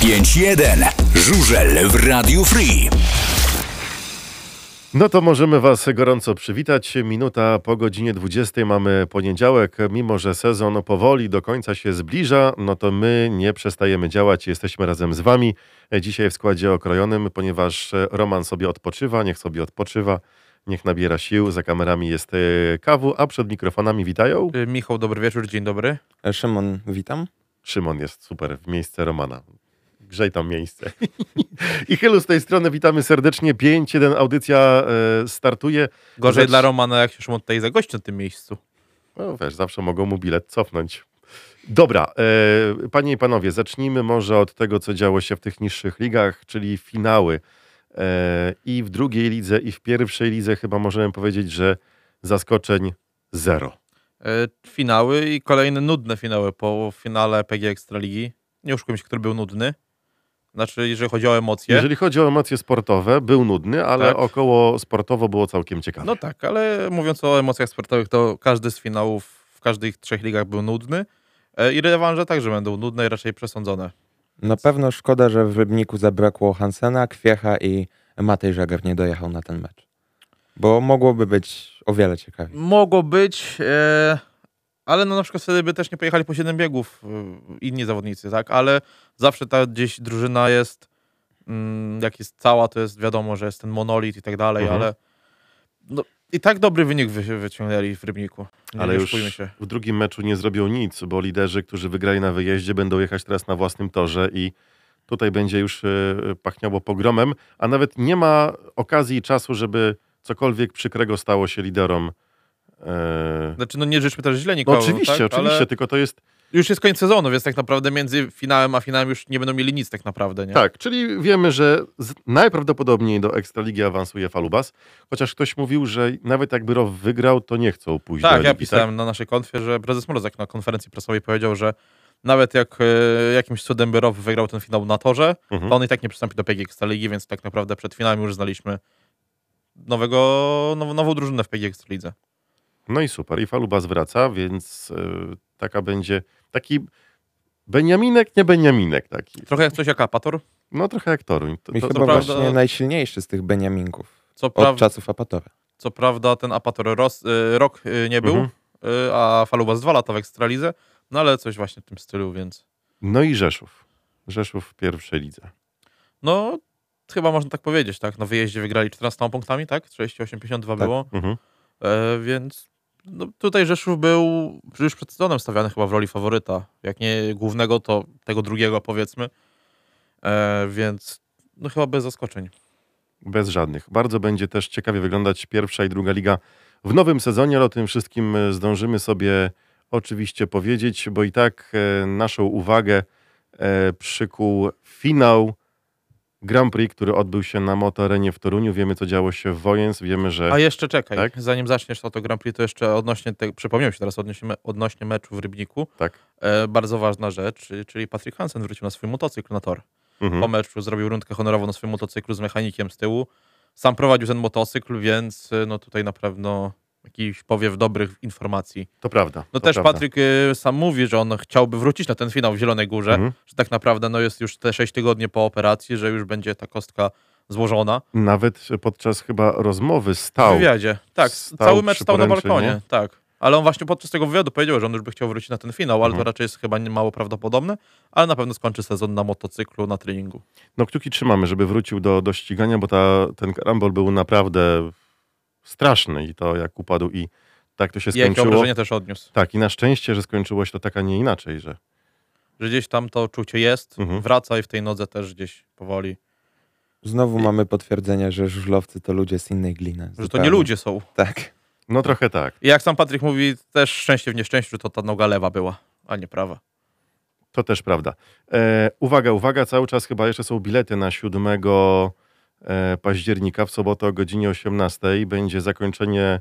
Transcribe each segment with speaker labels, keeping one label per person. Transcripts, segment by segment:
Speaker 1: 95.1 Żużel w Radiu Free.
Speaker 2: No to możemy Was gorąco przywitać. Minuta po godzinie 20 mamy poniedziałek. Mimo, że sezon powoli do końca się zbliża, no to my nie przestajemy działać. Jesteśmy razem z Wami dzisiaj w składzie okrojonym, ponieważ Roman sobie odpoczywa, niech sobie odpoczywa, niech nabiera sił. Za kamerami jest e, Kawu, a przed mikrofonami witają.
Speaker 3: Y, Michał, dobry wieczór, dzień dobry.
Speaker 4: E, Szymon, witam.
Speaker 2: Szymon jest super w miejsce Romana. Grzej tam miejsce. I Chylu z tej strony, witamy serdecznie. 5-1 audycja e, startuje.
Speaker 3: Gorzej dla Romana, jak się Szymon tutaj zagości na tym miejscu.
Speaker 2: No wiesz, zawsze mogą mu bilet cofnąć. Dobra, e, panie i panowie, zacznijmy może od tego, co działo się w tych niższych ligach, czyli finały. E, I w drugiej lidze, i w pierwszej lidze chyba możemy powiedzieć, że zaskoczeń zero.
Speaker 3: E, Finały i kolejne nudne finały po finale PG Ekstraligi. Nie oszukujmy się, który był nudny. Znaczy, jeżeli chodzi o emocje.
Speaker 2: Jeżeli chodzi o emocje sportowe, był nudny, ale
Speaker 3: Tak.
Speaker 2: około sportowo było całkiem ciekawe.
Speaker 3: No tak, ale mówiąc o emocjach sportowych, to każdy z finałów w każdych trzech ligach był nudny. E, I rewanże także będą nudne i raczej przesądzone.
Speaker 4: Na pewno szkoda, że w Rybniku zabrakło Hansena, Kwiecha i Matej Żagar nie dojechał na ten mecz. Bo mogłoby być o wiele ciekawiej.
Speaker 3: Mogło być, e, ale no na przykład wtedy by też nie pojechali po 7 biegów e, inni zawodnicy, tak? Ale zawsze ta gdzieś drużyna jest, mm, jak jest cała, to jest wiadomo, że jest ten monolit i tak dalej,
Speaker 2: Mhm.
Speaker 3: ale no, i tak dobry wynik wy, wyciągnęli w Rybniku. Nie,
Speaker 2: Ale już
Speaker 3: się.
Speaker 2: w drugim meczu nie zrobią nic, bo liderzy, którzy wygrali na wyjeździe, będą jechać teraz na własnym torze i tutaj będzie już e, pachniało pogromem, a nawet nie ma okazji i czasu, żeby cokolwiek przykrego stało się liderom. E,
Speaker 3: Znaczy, no nie życzmy też źle
Speaker 2: No
Speaker 3: nikomu,
Speaker 2: oczywiście,
Speaker 3: tak?
Speaker 2: oczywiście,
Speaker 3: Ale
Speaker 2: tylko to jest
Speaker 3: już jest koniec sezonu, więc tak naprawdę między finałem a finałem już nie będą mieli nic tak naprawdę, nie?
Speaker 2: tak, czyli wiemy, że najprawdopodobniej do Ekstraligi awansuje Falubas, chociaż ktoś mówił, że nawet jakby ROW wygrał, to nie chcą pójść
Speaker 3: Tak,
Speaker 2: do
Speaker 3: ja
Speaker 2: Ligi,
Speaker 3: pisałem na naszej konfie, że prezes Mrozek na konferencji prasowej powiedział, że nawet jak e, jakimś cudem by Row wygrał ten finał na torze,
Speaker 2: Mhm.
Speaker 3: to on i tak nie przystąpi do PG Ekstraligi, więc tak naprawdę przed finałem już znaliśmy nowego, now, nową drużynę w PG Ekstralidze.
Speaker 2: No i super. I Falubas wraca, więc e, taka będzie taki Beniaminek, nie Beniaminek taki.
Speaker 3: Trochę jak coś jak Apator,
Speaker 2: No trochę jak Toruń. To,
Speaker 4: I
Speaker 2: to,
Speaker 4: chyba
Speaker 2: to,
Speaker 3: prawda-
Speaker 4: właśnie najsilniejszy z tych Beniaminków.
Speaker 3: co,
Speaker 4: Od
Speaker 3: praw,
Speaker 4: czasów Apatora.
Speaker 3: co prawda ten Apator ros, e, rok e, nie był,
Speaker 2: Mhm.
Speaker 3: a Falubas dwa lata w Ekstralidze, no ale coś właśnie w tym stylu, więc
Speaker 2: No i Rzeszów. Rzeszów w pierwszej lidze.
Speaker 3: no chyba można tak powiedzieć, tak? Na wyjeździe wygrali 14 punktami, tak? 38-52
Speaker 4: Tak.
Speaker 3: było.
Speaker 2: Mhm.
Speaker 3: E, więc no, tutaj Rzeszów był już przed sezonem stawiany chyba w roli faworyta. Jak nie głównego, to tego drugiego powiedzmy. E, więc no chyba bez zaskoczeń.
Speaker 2: Bez żadnych. Bardzo będzie też ciekawie wyglądać pierwsza i druga liga w nowym sezonie, ale o tym wszystkim e, zdążymy sobie oczywiście powiedzieć, bo i tak e, naszą uwagę e, przykuł finał Grand Prix, który odbył się na motorenie w Toruniu. Wiemy, co działo się w Wojens. Wiemy, że
Speaker 3: A jeszcze czekaj,
Speaker 2: Tak?
Speaker 3: zanim zaczniesz to, to Grand Prix, to jeszcze odnośnie tego, przypomniałem się teraz odnośnie, me- odnośnie meczu w Rybniku.
Speaker 2: tak.
Speaker 3: E, bardzo ważna rzecz, czyli- czyli Patrick Hansen wrócił na swój motocykl na tor.
Speaker 2: Mhm.
Speaker 3: Po meczu zrobił rundkę honorową na swoim motocyklu z mechanikiem z tyłu. Sam prowadził ten motocykl, więc e, no tutaj na pewno jakiś powiew dobrych informacji.
Speaker 2: To prawda.
Speaker 3: No
Speaker 2: to
Speaker 3: też
Speaker 2: prawda.
Speaker 3: Patryk y, sam mówi, że on chciałby wrócić na ten finał w Zielonej Górze,
Speaker 2: Mhm.
Speaker 3: że tak naprawdę no jest już te 6 tygodni po operacji, że już będzie ta kostka złożona.
Speaker 2: Nawet podczas chyba rozmowy
Speaker 3: W
Speaker 2: stał.
Speaker 3: wywiadzie. Tak,
Speaker 2: Stał
Speaker 3: cały mecz stał na balkonie,
Speaker 2: nie?
Speaker 3: tak. Ale on właśnie podczas tego wywiadu powiedział, że on już by chciał wrócić na ten finał, ale
Speaker 2: Mhm.
Speaker 3: to raczej jest chyba mało prawdopodobne, ale na pewno skończy sezon na motocyklu, na treningu.
Speaker 2: No kciuki trzymamy, żeby wrócił do, do ścigania, bo ta, ten karambol był naprawdę straszny i to jak upadł i tak to się
Speaker 3: I jakie
Speaker 2: skończyło.
Speaker 3: obrażenia też odniósł.
Speaker 2: Tak, i na szczęście, że skończyło się to tak, a nie inaczej, że
Speaker 3: Że gdzieś tam to czucie jest,
Speaker 2: Mhm.
Speaker 3: wraca i w tej nodze też gdzieś powoli.
Speaker 4: Znowu mamy potwierdzenie, że żużlowcy to ludzie z innej gliny.
Speaker 3: Że to
Speaker 4: Zupełnie.
Speaker 3: nie ludzie są.
Speaker 4: Tak.
Speaker 2: no trochę tak.
Speaker 3: I jak sam Patryk mówi, też szczęście w nieszczęściu, to ta noga lewa była, a nie prawa.
Speaker 2: To też prawda. E, uwaga, uwaga, cały czas chyba jeszcze są bilety na 7 e, października w sobotę o godzinie 18 będzie zakończenie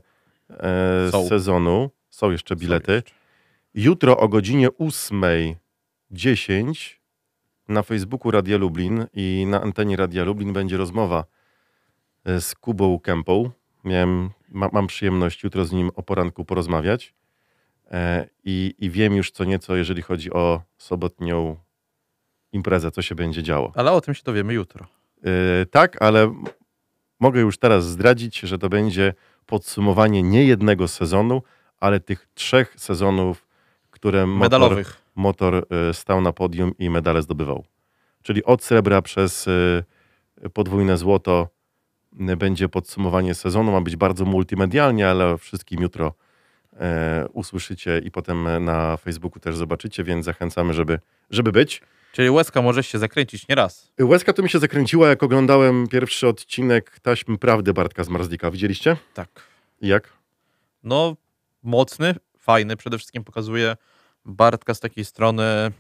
Speaker 2: e,
Speaker 3: Są.
Speaker 2: sezonu. Są jeszcze bilety.
Speaker 3: Są jeszcze.
Speaker 2: Jutro o godzinie 8.10 na Facebooku Radia Lublin i na antenie Radia Lublin będzie rozmowa e, z Kubą Kępą. Miałem, ma, mam przyjemność jutro z nim o poranku porozmawiać e, i, i wiem już co nieco, jeżeli chodzi o sobotnią imprezę, co się będzie działo.
Speaker 3: Ale o tym się dowiemy jutro.
Speaker 2: Yy, tak, ale mogę już teraz zdradzić, że to będzie podsumowanie nie jednego sezonu, ale tych trzech sezonów, które motor, motor y, stał na podium i medale zdobywał. Czyli od srebra przez y, podwójne złoto y, będzie podsumowanie sezonu. Ma być bardzo multimedialnie, ale wszystkim jutro usłyszycie i potem na Facebooku też zobaczycie, więc zachęcamy, żeby, żeby być.
Speaker 3: Czyli łezka może się zakręcić nie raz.
Speaker 2: Łezka to mi się zakręciła, jak oglądałem pierwszy odcinek Taśmy Prawdy Bartka z Marzlika. Widzieliście?
Speaker 3: Tak.
Speaker 2: I Jak?
Speaker 3: No, mocny, fajny. Przede wszystkim pokazuje Bartka z takiej strony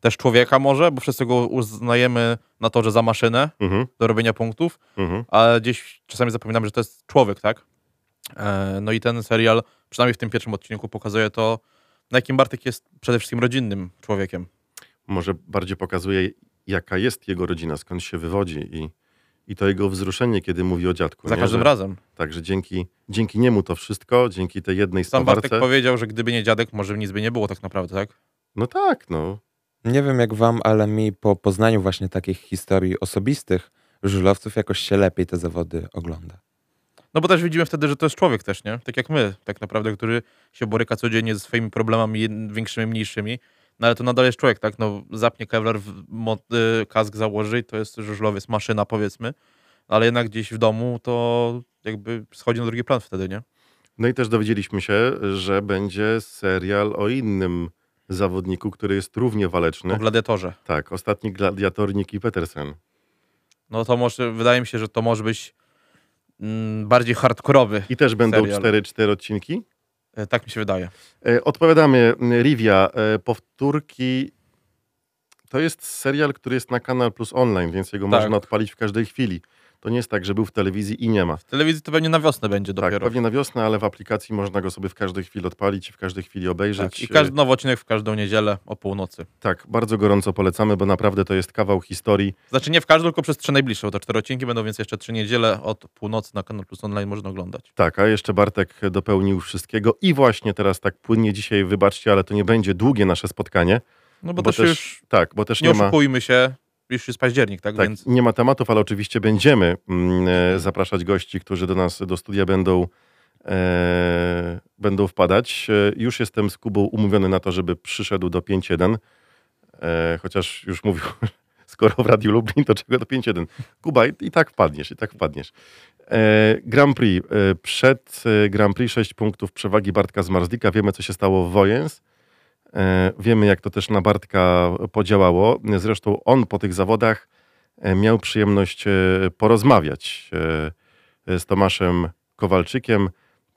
Speaker 3: też człowieka może, bo wszyscy go uznajemy na to, że za maszynę
Speaker 2: Mhm,
Speaker 3: do robienia punktów,
Speaker 2: mhm.
Speaker 3: ale gdzieś czasami zapominamy, że to jest człowiek, tak? E, No i ten serial, przynajmniej w tym pierwszym odcinku, pokazuje to, na jakim Bartek jest przede wszystkim rodzinnym człowiekiem.
Speaker 2: Może bardziej pokazuje, jaka jest jego rodzina, skąd się wywodzi i, i to jego wzruszenie, kiedy mówi o dziadku.
Speaker 3: Za
Speaker 2: nie?
Speaker 3: każdym
Speaker 2: Że-
Speaker 3: razem.
Speaker 2: Także dzięki, dzięki niemu to wszystko, dzięki tej jednej
Speaker 3: Sam Bartek
Speaker 2: stowarce.
Speaker 3: powiedział, że gdyby nie dziadek, może nic by nie było tak naprawdę, tak?
Speaker 2: No tak, no.
Speaker 4: Nie wiem jak wam, ale mi po poznaniu właśnie takich historii osobistych żużlowców jakoś się lepiej te zawody ogląda.
Speaker 3: No bo też widzimy wtedy, że to jest człowiek też, nie? Tak jak my, tak naprawdę, który się boryka codziennie ze swoimi problemami, większymi, mniejszymi. No ale to nadal jest człowiek, tak? No zapnie Kevlar, y, kask założy i to jest żużlowiec, maszyna powiedzmy. Ale jednak gdzieś w domu to jakby schodzi na drugi plan wtedy, nie?
Speaker 2: No i też dowiedzieliśmy się, że będzie serial o innym zawodniku, który jest równie waleczny.
Speaker 3: O gladiatorze.
Speaker 2: Tak, ostatni gladiator Niki Petersen.
Speaker 3: No to może, wydaje mi się, że to może być mm, bardziej hardkorowy.
Speaker 2: I też będą
Speaker 3: Serial.
Speaker 2: cztery, cztery odcinki.
Speaker 3: E, Tak mi się wydaje.
Speaker 2: E, Odpowiadamy, Rivia, e, powtórki. To jest serial, który jest na Kanal Plus Online, więc jego
Speaker 3: Tak.
Speaker 2: można odpalić w każdej chwili. To nie jest tak, że był w telewizji i nie ma.
Speaker 3: W telewizji to pewnie na wiosnę będzie
Speaker 2: Tak,
Speaker 3: dopiero.
Speaker 2: pewnie na wiosnę, ale w aplikacji można go sobie w każdej chwili odpalić, w każdej chwili obejrzeć.
Speaker 3: Tak, I każdy nowy odcinek w każdą niedzielę o północy.
Speaker 2: Tak, bardzo gorąco polecamy, bo naprawdę to jest kawał historii.
Speaker 3: Znaczy nie w każdą, tylko przez trzy najbliższe, bo to cztery odcinki będą, więc jeszcze trzy niedziele od północy na Kanal Plus Online można oglądać.
Speaker 2: Tak, a jeszcze Bartek dopełnił wszystkiego i właśnie teraz tak płynnie dzisiaj, wybaczcie, ale to nie będzie długie nasze spotkanie.
Speaker 3: No bo,
Speaker 2: Bo
Speaker 3: też,
Speaker 2: też
Speaker 3: już
Speaker 2: Tak, bo też
Speaker 3: nie
Speaker 2: nie ma...
Speaker 3: oszukujmy się, już jest październik, tak?
Speaker 2: Tak,
Speaker 3: Więc
Speaker 2: nie ma tematów, ale oczywiście będziemy mm, e, zapraszać gości, którzy do nas do studia będą, e, będą wpadać. E, już jestem z Kubą umówiony na to, żeby przyszedł do 5.1, e, chociaż już mówił, skoro w Radiu Lublin, to czego do 5.1? Kuba, i, i tak wpadniesz, i tak wpadniesz. E, Grand Prix. E, przed Grand Prix 6 punktów przewagi Bartka z Marzlika. Wiemy, co się stało w Wojens. E, Wiemy, jak to też na Bartka podziałało. Zresztą on po tych zawodach e, miał przyjemność e, porozmawiać z Tomaszem Kowalczykiem.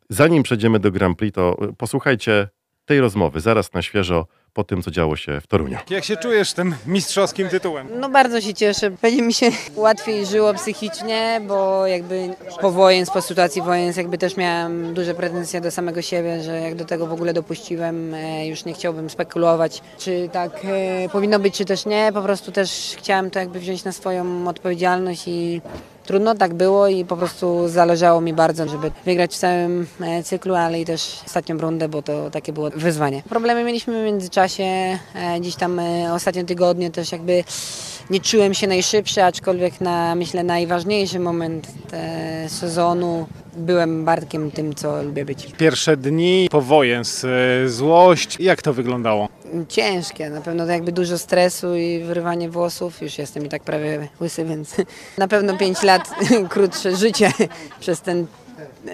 Speaker 2: Zanim przejdziemy do Grand Prix, to posłuchajcie tej rozmowy zaraz na świeżo po tym, co działo się w Toruniu.
Speaker 5: Jak się czujesz tym mistrzowskim tytułem?
Speaker 6: No bardzo się cieszę. Będzie mi się łatwiej żyło psychicznie, bo jakby po wojen, po sytuacji wojen, jakby też miałam duże pretensje do samego siebie, że jak do tego w ogóle dopuściłem, e, już nie chciałbym spekulować, czy tak e, powinno być, czy też nie. Po prostu też chciałam to jakby wziąć na swoją odpowiedzialność i trudno tak było i po prostu zależało mi bardzo, żeby wygrać w całym e, cyklu, ale i też ostatnią rundę, bo to takie było wyzwanie. Problemy mieliśmy w międzyczasie, e, gdzieś tam e, ostatnie tygodnie też jakby nie czułem się najszybszy, aczkolwiek na myślę najważniejszy moment e, sezonu byłem Bartkiem tym, co lubię być.
Speaker 5: Pierwsze dni powojen, z- e, złość, jak to wyglądało?
Speaker 6: Ciężkie, na pewno to jakby dużo stresu i wyrywanie włosów. Już jestem i tak prawie łysy, więc na pewno 5 lat krótsze życie przez ten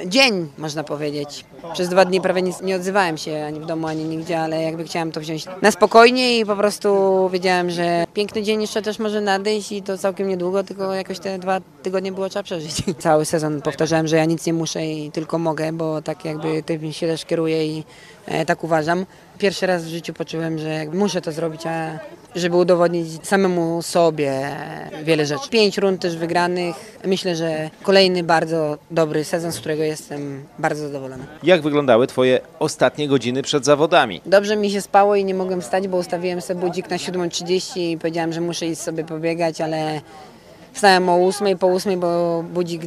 Speaker 6: dzień, można powiedzieć. Przez dwa dni prawie nie odzywałem się ani w domu, ani nigdzie, ale jakby chciałam to wziąć na spokojnie i po prostu wiedziałem, że piękny dzień jeszcze też może nadejść i to całkiem niedługo, tylko jakoś te dwa tygodnie było trzeba przeżyć. Cały sezon powtarzałem, że ja nic nie muszę i tylko mogę, bo tak jakby tym się też kieruję i e, tak uważam. Pierwszy raz w życiu poczułem, że muszę to zrobić, a żeby udowodnić samemu sobie wiele rzeczy. Pięć rund też wygranych. Myślę, że kolejny bardzo dobry sezon, z którego jestem bardzo zadowolony.
Speaker 7: Jak wyglądały Twoje ostatnie godziny przed zawodami?
Speaker 6: Dobrze mi się spało i nie mogłem wstać, bo ustawiłem sobie budzik na 7.30 i powiedziałem, że muszę iść sobie pobiegać, ale wstałem o 8, po 8, bo budzik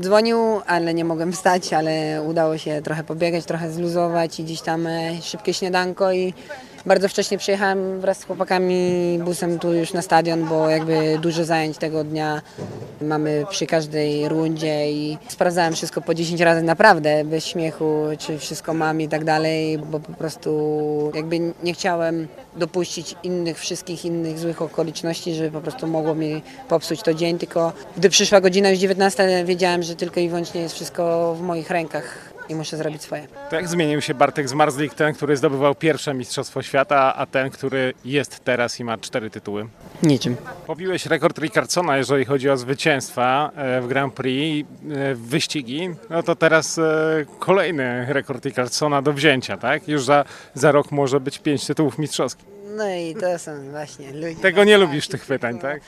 Speaker 6: dzwonił, ale nie mogłem wstać, ale udało się trochę pobiegać, trochę zluzować i gdzieś tam e, szybkie śniadanko i Bardzo wcześnie przyjechałem wraz z chłopakami busem tu już na stadion, bo jakby dużo zajęć tego dnia mamy przy każdej rundzie i sprawdzałem wszystko po 10 razy naprawdę, bez śmiechu, czy wszystko mam i tak dalej, bo po prostu jakby nie chciałem dopuścić innych, wszystkich innych złych okoliczności, żeby po prostu mogło mi popsuć to dzień, tylko gdy przyszła godzina już 19, wiedziałem, że tylko i wyłącznie jest wszystko w moich rękach i muszę zrobić swoje.
Speaker 5: To jak zmienił się Bartek Zmarzlik, ten, który zdobywał pierwsze Mistrzostwo Świata, a ten, który jest teraz i ma cztery tytuły?
Speaker 6: Niczym.
Speaker 5: Pobiłeś rekord Rickardsona, jeżeli chodzi o zwycięstwa e, w Grand Prix, e, w wyścigi. No to teraz e, kolejny rekord Rickardsona do wzięcia, tak? Już za, za rok może być pięć tytułów mistrzowskich.
Speaker 6: No i to są właśnie ludzie.
Speaker 5: Tego nie lubisz tych pytań, tak?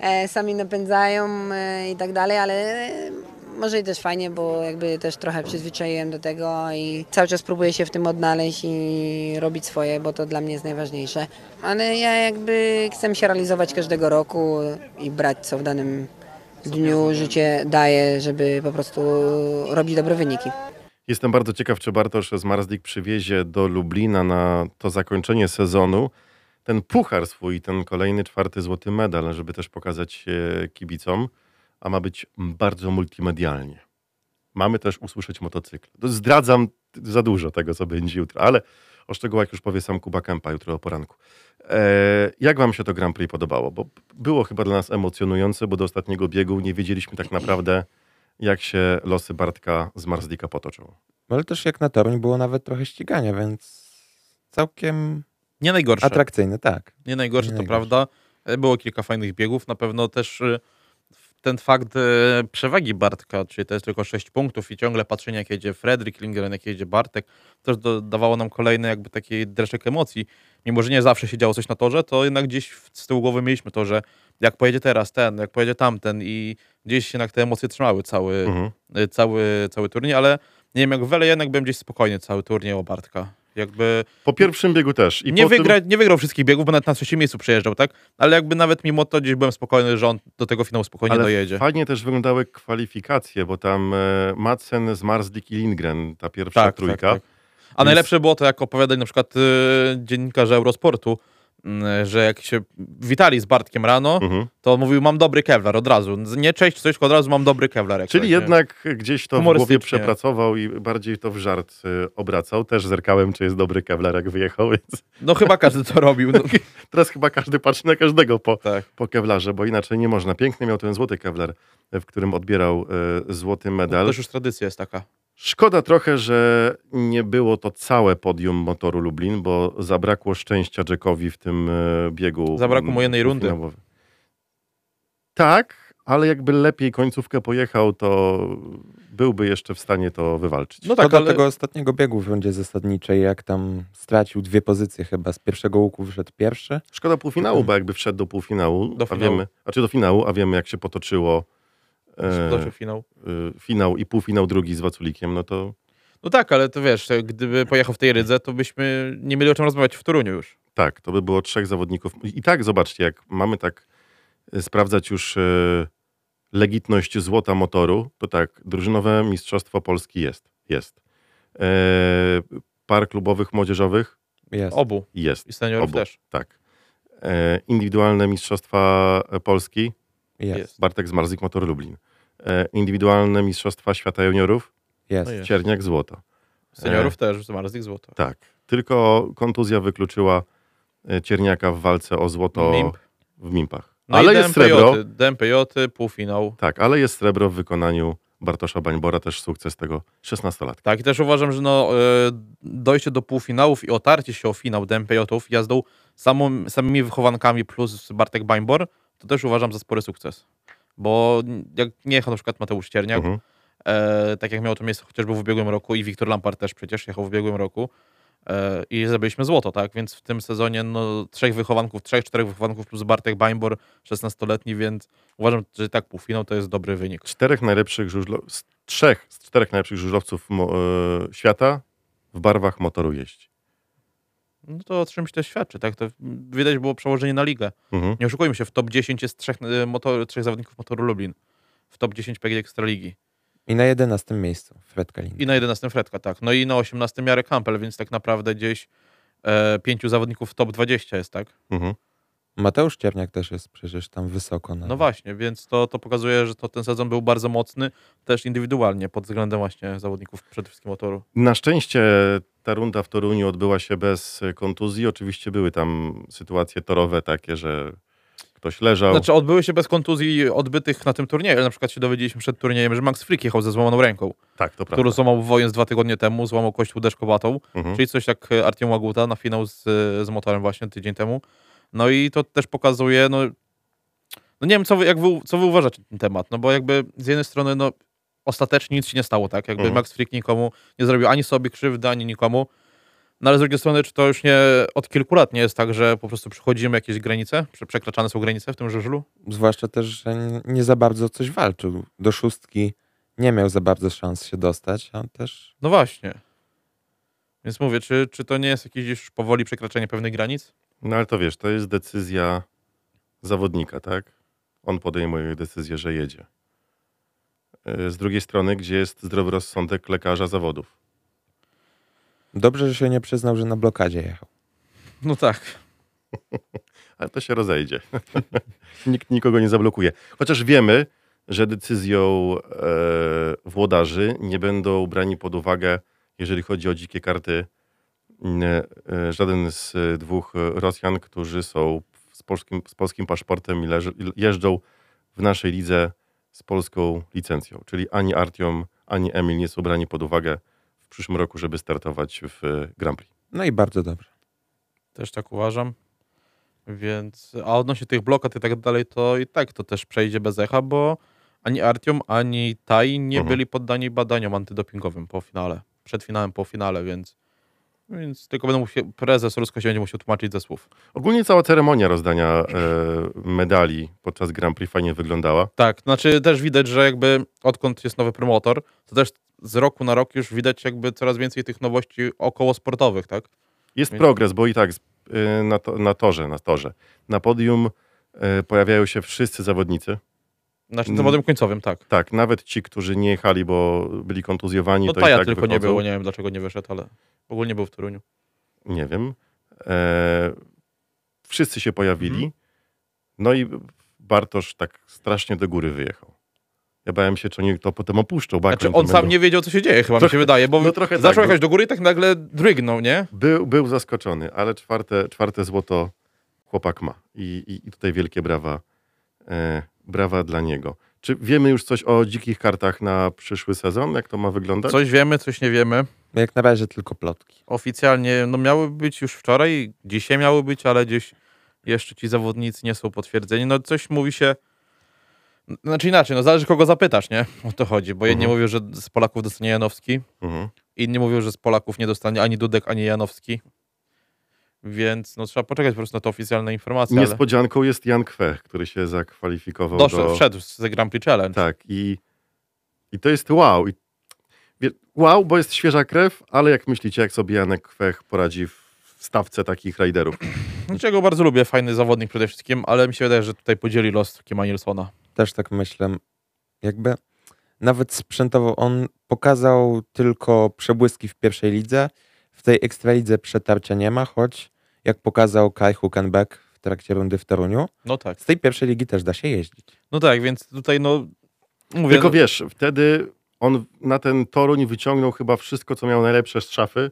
Speaker 6: E, sami napędzają e, i tak dalej, ale e, może i też fajnie, bo jakby też trochę przyzwyczaiłem do tego i cały czas próbuję się w tym odnaleźć i robić swoje, bo to dla mnie jest najważniejsze. Ale ja jakby chcę się realizować każdego roku i brać co w danym dniu życie daje, żeby po prostu robić dobre wyniki.
Speaker 2: Jestem bardzo ciekaw, czy Bartosz Zmarzlik przywiezie do Lublina na to zakończenie sezonu ten puchar swój, ten kolejny czwarty złoty medal, żeby też pokazać się kibicom, a ma być bardzo multimedialnie. Mamy też usłyszeć motocykl. To Zdradzam za dużo tego, co będzie jutro, ale o szczegółach już powie sam Kuba Kępa jutro o poranku. E, jak wam się to Grand Prix podobało? Bo było chyba dla nas emocjonujące, bo do ostatniego biegu nie wiedzieliśmy tak naprawdę, jak się losy Bartka Zmarzlika potoczą.
Speaker 4: Ale też jak na toruń było nawet trochę ścigania, więc całkiem
Speaker 3: Nie najgorsze.
Speaker 4: atrakcyjne, tak.
Speaker 3: Nie najgorsze,
Speaker 4: Nie
Speaker 3: to
Speaker 4: najgorsze.
Speaker 3: prawda. E, Było kilka fajnych biegów. Na pewno też e, ten fakt e, przewagi Bartka, czyli to jest tylko 6 punktów i ciągle patrzenie, jak jedzie Fredrik Lindgren, jak jedzie Bartek, też dodawało nam kolejny jakby taki dreszek emocji. Mimo, że nie zawsze się działo coś na torze, to jednak gdzieś z tyłu głowy mieliśmy to, że jak pojedzie teraz ten, jak pojedzie tamten i gdzieś jednak te emocje trzymały cały,
Speaker 2: Mhm.
Speaker 3: e, cały, cały turniej, ale nie wiem, jak Wele jednak byłem gdzieś spokojny cały turniej o Bartka. Jakby
Speaker 2: Po pierwszym biegu też. I
Speaker 3: nie,
Speaker 2: po tym-
Speaker 3: wygra, nie wygrał wszystkich biegów, bo nawet na trzecim miejscu przejeżdżał, tak? Ale jakby nawet mimo to gdzieś byłem spokojny, że on do tego finału spokojnie
Speaker 2: Ale
Speaker 3: dojedzie.
Speaker 2: fajnie też wyglądały kwalifikacje, bo tam e, Madsen, Zmarzlik i Lindgren, ta pierwsza
Speaker 3: Tak,
Speaker 2: trójka.
Speaker 3: tak, tak. A najlepsze było to, jak opowiadali na przykład y, dziennikarze Eurosportu, że jak się witali z Bartkiem rano,
Speaker 2: Mhm.
Speaker 3: to on mówił, mam dobry kevlar od razu. Nie cześć, coś, tylko od razu mam dobry kevlar.
Speaker 2: Czyli
Speaker 3: coś, nie?
Speaker 2: jednak gdzieś to w głowie przepracował i bardziej to w żart e, obracał. Też zerkałem, czy jest dobry Kevlar, jak wyjechał, więc
Speaker 3: No chyba każdy to robił. No,
Speaker 2: teraz chyba każdy patrzy na każdego po,
Speaker 3: tak.
Speaker 2: po Kevlarze, bo inaczej nie można. Piękny miał ten złoty Kevlar, w którym odbierał e, złoty
Speaker 3: To
Speaker 2: medal.
Speaker 3: też już tradycja jest taka.
Speaker 2: Szkoda trochę, że nie było to całe podium motoru Lublin, bo zabrakło szczęścia Jackowi w tym e, biegu.
Speaker 3: Zabrakło mu jednej
Speaker 2: mm,
Speaker 3: rundy.
Speaker 2: finałowym. Tak, ale jakby lepiej końcówkę pojechał, to byłby jeszcze w stanie to wywalczyć.
Speaker 3: No
Speaker 4: Tak,
Speaker 3: tak,
Speaker 4: do
Speaker 3: ale
Speaker 4: tego ostatniego biegu w rundzie zasadniczej, jak tam stracił dwie pozycje chyba, z pierwszego łuku wyszedł pierwszy.
Speaker 2: Szkoda półfinału, bo jakby wszedł do półfinału,
Speaker 3: Do
Speaker 2: a
Speaker 3: finału.
Speaker 2: wiemy, znaczy do finału, a wiemy jak się potoczyło e,
Speaker 3: dobrze finał.
Speaker 2: e, finał i półfinał drugi z Waculikiem, no to
Speaker 3: No tak, ale to wiesz, gdyby pojechał w tej rydze, to byśmy nie mieli o czym rozmawiać w Toruniu już.
Speaker 2: Tak, to by było trzech zawodników. I tak, zobaczcie, jak mamy tak e, sprawdzać już e, legitność złota motoru, to tak, drużynowe Mistrzostwo Polski jest. Jest. E, par klubowych młodzieżowych
Speaker 4: Jest.
Speaker 3: Obu.
Speaker 2: jest.
Speaker 3: I seniorów
Speaker 2: Obu.
Speaker 3: też.
Speaker 2: Tak. E, indywidualne Mistrzostwa Polski
Speaker 4: Jest.
Speaker 3: Jest.
Speaker 2: Bartek Zmarzyk Motor Lublin. E, indywidualne Mistrzostwa Świata Juniorów
Speaker 4: Jest.
Speaker 3: No jest.
Speaker 2: Cierniak Złoto.
Speaker 3: Seniorów też, Zmarzlik złoto.
Speaker 2: Tak. Tylko kontuzja wykluczyła e, Cierniaka w walce o złoto
Speaker 3: Mimp.
Speaker 2: w Mimpach.
Speaker 3: No
Speaker 2: ale
Speaker 3: i
Speaker 2: jest srebro.
Speaker 3: DMPJ, półfinał.
Speaker 2: Tak, ale jest srebro w wykonaniu Bartosza Bańbora, też sukces tego 16-latka.
Speaker 3: Tak, i też uważam, że no, e, dojście do półfinałów i otarcie się o finał DMPJ-ów jazdą samą, samymi wychowankami plus Bartek Bańbor, to też uważam za spory sukces. Bo jak nie jechał na przykład Mateusz Cierniak,
Speaker 2: Mhm.
Speaker 3: e, tak jak miało to miejsce chociażby w ubiegłym roku i Wiktor Lampard też przecież jechał w ubiegłym roku e, i zdobyliśmy złoto, tak? Więc w tym sezonie no, trzech wychowanków, trzech, czterech wychowanków plus Bartek Bańbor, 16-letni, więc uważam, że tak półfinał to jest dobry wynik.
Speaker 2: Czterech najlepszych żużlo... z trzech z czterech najlepszych żużlowców e, świata w barwach motoru jeździ.
Speaker 3: No to o czymś to świadczy, tak? To widać było przełożenie na ligę.
Speaker 2: Mhm.
Speaker 3: Nie oszukujmy się, w top 10 jest trzech, y, motor, trzech zawodników motoru Lublin. W top 10 PG Ekstraligi.
Speaker 4: I na 11 miejscu Fred Kalin.
Speaker 3: I na 11 Fredka, tak. No i na 18 Jarek Hampel, więc tak naprawdę gdzieś e, pięciu zawodników w top 20 jest, tak?
Speaker 2: Mhm.
Speaker 4: Mateusz Cierniak też jest przecież tam wysoko.
Speaker 3: No właśnie, więc to, to pokazuje, że to ten sezon był bardzo mocny, też indywidualnie, pod względem właśnie zawodników przede wszystkim motoru.
Speaker 2: Na szczęście ta runda w Toruniu odbyła się bez kontuzji. Oczywiście były tam sytuacje torowe takie, że ktoś leżał.
Speaker 3: Znaczy odbyły się bez kontuzji odbytych na tym turnieju. Na przykład się dowiedzieliśmy przed turniejem, że Max Frick jechał ze złamaną ręką,
Speaker 2: tak, to prawda.
Speaker 3: którą złamał wojen dwa tygodnie temu, złamał kościół deszkowatą,
Speaker 2: Mhm.
Speaker 3: czyli coś jak Artiom Łaguta na finał z, z motorem właśnie tydzień temu. No i to też pokazuje, no, no nie wiem, co wy, jak wy, co wy uważacie na ten temat, no bo jakby z jednej strony, no ostatecznie nic się nie stało, tak? Jakby
Speaker 2: Mhm.
Speaker 3: Max Frick nikomu nie zrobił ani sobie krzywdy, ani nikomu. No ale z drugiej strony, czy to już nie od kilku lat nie jest tak, że po prostu przechodzimy jakieś granice, prze- przekraczane są granice w tym żużlu?
Speaker 4: Zwłaszcza też, że nie- nie za bardzo coś walczył. Do szóstki nie miał za bardzo szans się dostać, a też
Speaker 3: No właśnie. Więc mówię, czy, czy to nie jest jakieś już powoli przekraczanie pewnych granic?
Speaker 2: No ale to wiesz, to jest decyzja zawodnika, tak? On podejmuje decyzję, że jedzie. E, Z drugiej strony, gdzie jest zdrowy rozsądek lekarza zawodów?
Speaker 4: dobrze, że się nie przyznał, że na blokadzie jechał.
Speaker 3: No tak.
Speaker 2: Ale to się rozejdzie. Nikt nikogo nie zablokuje. Chociaż wiemy, że decyzją e, włodarzy nie będą brani pod uwagę, jeżeli chodzi o dzikie karty, żaden z e, dwóch Rosjan, którzy są z polskim, z polskim paszportem i jeżdżą w naszej lidze z polską licencją. Czyli ani Artiom, ani Emil nie są brani pod uwagę w przyszłym roku, żeby startować w e, Grand Prix.
Speaker 4: No i bardzo dobrze.
Speaker 3: Też tak uważam. Więc, a odnośnie tych blokad i tak dalej, to i tak to też przejdzie bez echa, bo ani Artiom, ani Tai nie
Speaker 2: Mhm.
Speaker 3: byli poddani badaniom antydopingowym po finale. Przed finałem, po finale, więc, więc tylko będą musiał, prezes Rusko się będzie musiał tłumaczyć ze słów.
Speaker 2: Ogólnie cała ceremonia rozdania e, medali podczas Grand Prix fajnie wyglądała.
Speaker 3: Tak, znaczy też widać, że jakby odkąd jest nowy promotor, to też z roku na rok już widać jakby coraz więcej tych nowości około sportowych, tak?
Speaker 2: Jest
Speaker 3: Więc-
Speaker 2: progres, bo i tak y, na, to, na torze, na torze. Na podium y, pojawiają się wszyscy zawodnicy.
Speaker 3: Znaczy
Speaker 2: Mm.
Speaker 3: zawodem końcowym, tak.
Speaker 2: Tak, nawet ci, którzy nie jechali, bo byli kontuzjowani,
Speaker 3: No
Speaker 2: to
Speaker 3: Taja
Speaker 2: i tak
Speaker 3: tylko
Speaker 2: wychodzą.
Speaker 3: nie było, nie wiem dlaczego nie wyszedł, ale ogólnie był w Toruniu.
Speaker 2: Nie wiem. E, wszyscy się pojawili.
Speaker 3: Mhm.
Speaker 2: No i Bartosz tak strasznie do góry wyjechał. Ja bałem się, czy oni to potem opuszczą.
Speaker 3: Znaczy on sam
Speaker 2: będą-
Speaker 3: nie wiedział, co się dzieje, chyba mi
Speaker 2: Trochę-
Speaker 3: się wydaje, bo
Speaker 2: no trochę tak,
Speaker 3: zaczął
Speaker 2: bo-
Speaker 3: jechać do góry i tak nagle drygnął, nie?
Speaker 2: Był, był zaskoczony, ale czwarte, czwarte złoto chłopak ma. I, i, i tutaj wielkie brawa, e, brawa dla niego. Czy wiemy już coś o dzikich kartach na przyszły sezon? Jak to ma wyglądać?
Speaker 3: Coś wiemy, coś nie wiemy.
Speaker 4: Jak na razie tylko plotki.
Speaker 3: Oficjalnie, no miały być już wczoraj, dzisiaj miały być, ale gdzieś jeszcze ci zawodnicy nie są potwierdzeni. No coś mówi się, znaczy inaczej, no zależy kogo zapytasz, nie? O to chodzi, bo jedni
Speaker 2: Mhm.
Speaker 3: mówią, że z Polaków dostanie Janowski,
Speaker 2: Mhm.
Speaker 3: inni mówią, że z Polaków nie dostanie ani Dudek, ani Janowski. Więc no trzeba poczekać po prostu na to oficjalne informacje. ale
Speaker 2: Niespodzianką jest Jan Kwech, który się zakwalifikował
Speaker 3: doszedł,
Speaker 2: do...
Speaker 3: wszedł z Grand Prix Challenge.
Speaker 2: Tak, i, i to jest wow. I, wie- wow, bo jest świeża krew, ale jak myślicie, jak sobie Janek Kwech poradzi w stawce takich rajderów?
Speaker 3: Znaczy, ja bardzo lubię, fajny zawodnik przede wszystkim, ale mi się wydaje, że tutaj podzieli los Kima Nilsona.
Speaker 4: Też tak myślę. Jakby nawet sprzętowo on pokazał tylko przebłyski w pierwszej lidze. W tej ekstralidze przetarcia nie ma, choć jak pokazał Kai Huckenbeck w trakcie rundy w Toruniu,
Speaker 3: No tak.
Speaker 4: z tej pierwszej ligi też da się jeździć.
Speaker 3: No tak, więc tutaj no mówię,
Speaker 2: Tylko
Speaker 3: no,
Speaker 2: wiesz, wtedy on na ten Toruń wyciągnął chyba wszystko, co miał najlepsze z szafy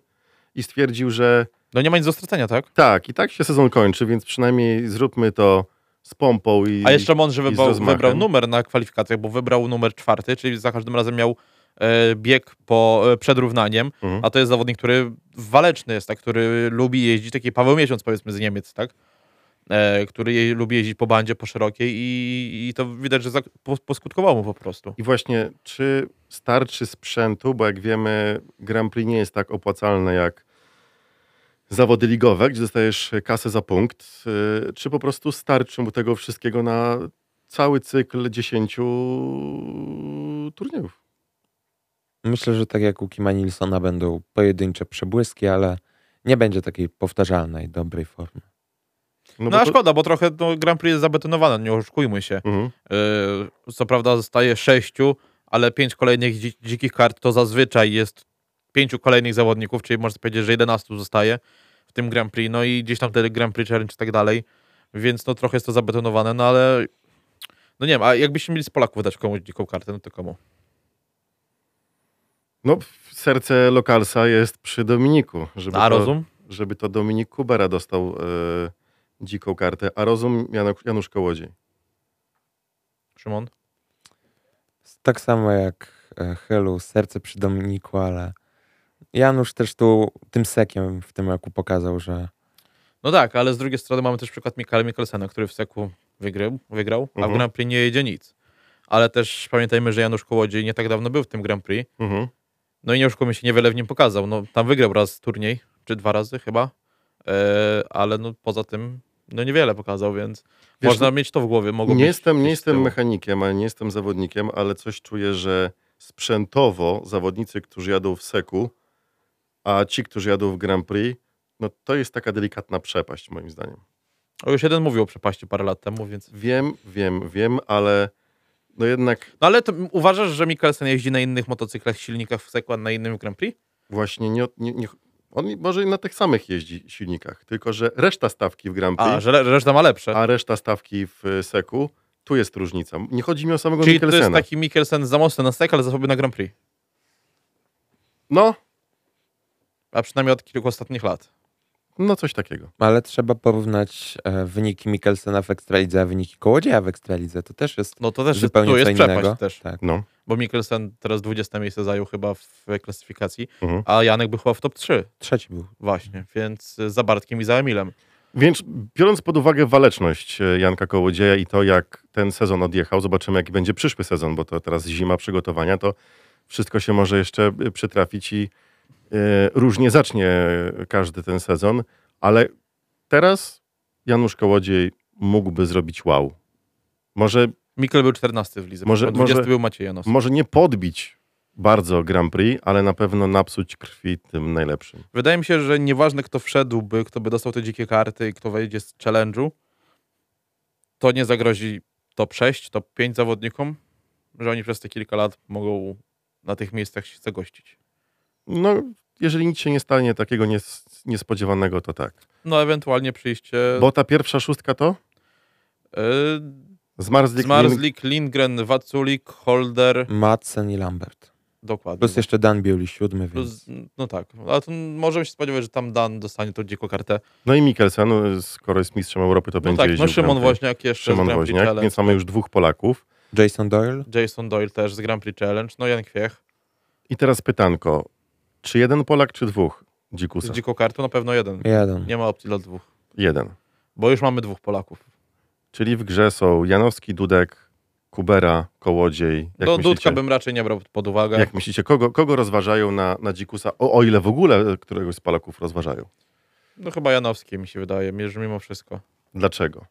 Speaker 2: i stwierdził, że
Speaker 3: no nie ma nic do stracenia, tak?
Speaker 2: tak, i tak się sezon kończy, więc przynajmniej zróbmy to z pompą i...
Speaker 3: A jeszcze mądrze wybrał, wybrał numer na kwalifikacjach, bo wybrał numer czwarty, czyli za każdym razem miał bieg po, e, przed równaniem,
Speaker 2: Mhm.
Speaker 3: a to jest zawodnik, który waleczny jest, tak, który lubi jeździć, taki Paweł Miesiąc powiedzmy z Niemiec, tak? E, który je, lubi jeździć po bandzie, po szerokiej i, i to widać, że za, po, poskutkowało mu po prostu.
Speaker 2: I właśnie, czy starczy sprzętu, bo jak wiemy, Grand Prix nie jest tak opłacalne jak zawody ligowe, gdzie dostajesz kasę za punkt, yy, czy po prostu starczy mu tego wszystkiego na cały cykl 10 turniejów?
Speaker 4: Myślę, że tak jak u Kima Nilsona będą pojedyncze przebłyski, ale nie będzie takiej powtarzalnej, dobrej formy.
Speaker 3: No,
Speaker 2: bo
Speaker 3: a
Speaker 2: to-
Speaker 3: szkoda, bo trochę no, Grand Prix jest zabetonowane, nie oszukujmy się.
Speaker 2: Mhm.
Speaker 3: Yy, co prawda zostaje sześciu, ale pięć kolejnych dzi- dzikich kart to zazwyczaj jest pięciu kolejnych zawodników, czyli można powiedzieć, że 11 zostaje. W tym Grand Prix, no i gdzieś tam te Grand Prix Challenge i tak dalej, więc no trochę jest to zabetonowane, no ale no nie wiem, a jakbyście mieli z Polaków dać komuś dziką kartę, no to komu?
Speaker 2: No, serce lokalsa jest przy Dominiku. Żeby
Speaker 3: A
Speaker 2: to,
Speaker 3: rozum?
Speaker 2: Żeby to Dominik Kubera dostał e, dziką kartę, a rozum Janusz, Kołodziej.
Speaker 3: Szymon?
Speaker 4: Tak samo jak e, Helu, serce przy Dominiku, ale Janusz też tu tym sekiem w tym roku pokazał, że
Speaker 3: No tak, ale z drugiej strony mamy też przykład Mikaela Mikkelsena, który w Seku wygrał, wygrał a w
Speaker 2: Mhm.
Speaker 3: Grand Prix nie jedzie nic. Ale też pamiętajmy, że Janusz Kołodziej nie tak dawno był w tym Grand Prix,
Speaker 2: Mhm.
Speaker 3: No i nie oszukujmy się, niewiele w nim pokazał. No, tam wygrał raz turniej, czy dwa razy chyba, e, ale no, poza tym no niewiele pokazał, więc
Speaker 2: Wiesz,
Speaker 3: można mieć to w głowie. Mogło
Speaker 2: Nie jestem, nie jestem mechanikiem, ale nie jestem zawodnikiem, ale coś czuję, że sprzętowo zawodnicy, którzy jadą w Seku, a ci, którzy jadą w Grand Prix, no to jest taka delikatna przepaść moim zdaniem.
Speaker 3: O, już jeden mówił o przepaści parę lat temu, więc...
Speaker 2: Wiem, wiem, wiem, ale no jednak
Speaker 3: No ale to uważasz, że Mikkelsen jeździ na innych motocyklach, silnikach w Seku, a na innym Grand Prix?
Speaker 2: właśnie nie, nie, nie on może na tych samych jeździ silnikach, tylko że reszta stawki w Grand Prix,
Speaker 3: A, że reszta ma lepsze.
Speaker 2: a reszta stawki w e, Seku, tu jest różnica. Nie chodzi mi o samego
Speaker 3: Czyli to jest
Speaker 2: Mikkelsena.
Speaker 3: taki Mikkelsen za mocny na Sek, ale za słaby na Grand Prix.
Speaker 2: No,
Speaker 3: A przynajmniej od kilku ostatnich lat.
Speaker 2: No coś takiego.
Speaker 4: ale trzeba porównać e, wyniki Mikkelsena w Ekstralidze, a wyniki Kołodzieja w Ekstralidze. To też jest
Speaker 3: No to też jest,
Speaker 4: zupełnie
Speaker 3: jest
Speaker 4: co
Speaker 3: przepaść
Speaker 4: innego.
Speaker 3: też.
Speaker 4: Tak.
Speaker 2: No.
Speaker 3: Bo Mikkelsen teraz 20 miejsce zajął chyba w klasyfikacji,
Speaker 2: Mhm.
Speaker 3: a Janek był chyba w top 3
Speaker 4: Trzeci był.
Speaker 3: właśnie, więc za Bartkiem i za Emilem.
Speaker 2: Więc biorąc pod uwagę waleczność e, Janka Kołodzieja i to, jak ten sezon odjechał, zobaczymy, jaki będzie przyszły sezon, bo to teraz zima przygotowania, to wszystko się może jeszcze e, przytrafić i e, różnie zacznie każdy ten sezon, ale teraz Janusz Kołodziej mógłby zrobić wow. Może,
Speaker 3: Mikkel był 14 w lidze,
Speaker 2: Może-
Speaker 3: może, 20
Speaker 2: może-
Speaker 3: był Maciej Janowski.
Speaker 2: może nie podbić bardzo Grand Prix, ale na pewno napsuć krwi tym najlepszym.
Speaker 3: Wydaje mi się, że nieważne kto wszedłby, kto by dostał te dzikie karty i kto wejdzie z challenge'u, to nie zagrozi top 6, top 5 zawodnikom, że oni przez te kilka lat mogą na tych miejscach się zagościć.
Speaker 2: No, jeżeli nic się nie stanie takiego nies- niespodziewanego, to tak.
Speaker 3: No ewentualnie przyjście
Speaker 2: Bo ta pierwsza szóstka to?
Speaker 3: yy,
Speaker 2: Zmarzlik,
Speaker 3: Zmarzlik, Lindgren, Waculik, Holder,
Speaker 4: Madsen i Lambert.
Speaker 3: dokładnie.
Speaker 4: Plus jeszcze Dan Biuli, siódmy, więc
Speaker 3: Plus, no tak, ale to możemy się spodziewać, że tam Dan dostanie tą dziką kartę.
Speaker 2: No i Mikkelsen, no, skoro jest mistrzem Europy, to
Speaker 3: No
Speaker 2: będzie
Speaker 3: tak, no Szymon. Woźniak jeszcze
Speaker 2: Szymon
Speaker 3: z Grand Prix
Speaker 2: Woźniak,
Speaker 3: Challenge.
Speaker 2: więc mamy już dwóch Polaków.
Speaker 4: Jason Doyle.
Speaker 3: Jason Doyle też z Grand Prix Challenge, no Jan Kwiech.
Speaker 2: I teraz pytanko, czy jeden Polak, czy dwóch
Speaker 3: Z
Speaker 2: dzikusa?
Speaker 3: dziką kartą na pewno jeden.
Speaker 4: Jeden.
Speaker 3: Nie ma opcji dla dwóch.
Speaker 2: Jeden.
Speaker 3: Bo już mamy dwóch Polaków.
Speaker 2: Czyli w grze są Janowski, Dudek, Kubera, Kołodziej. Jak
Speaker 3: Do
Speaker 2: myślicie,
Speaker 3: Dudka bym raczej nie brał pod uwagę.
Speaker 2: jak myślicie kogo, kogo rozważają na, na dzikusa? O, o ile w ogóle któregoś z Polaków rozważają.
Speaker 3: No chyba Janowski mi się wydaje, mimo wszystko.
Speaker 2: Dlaczego?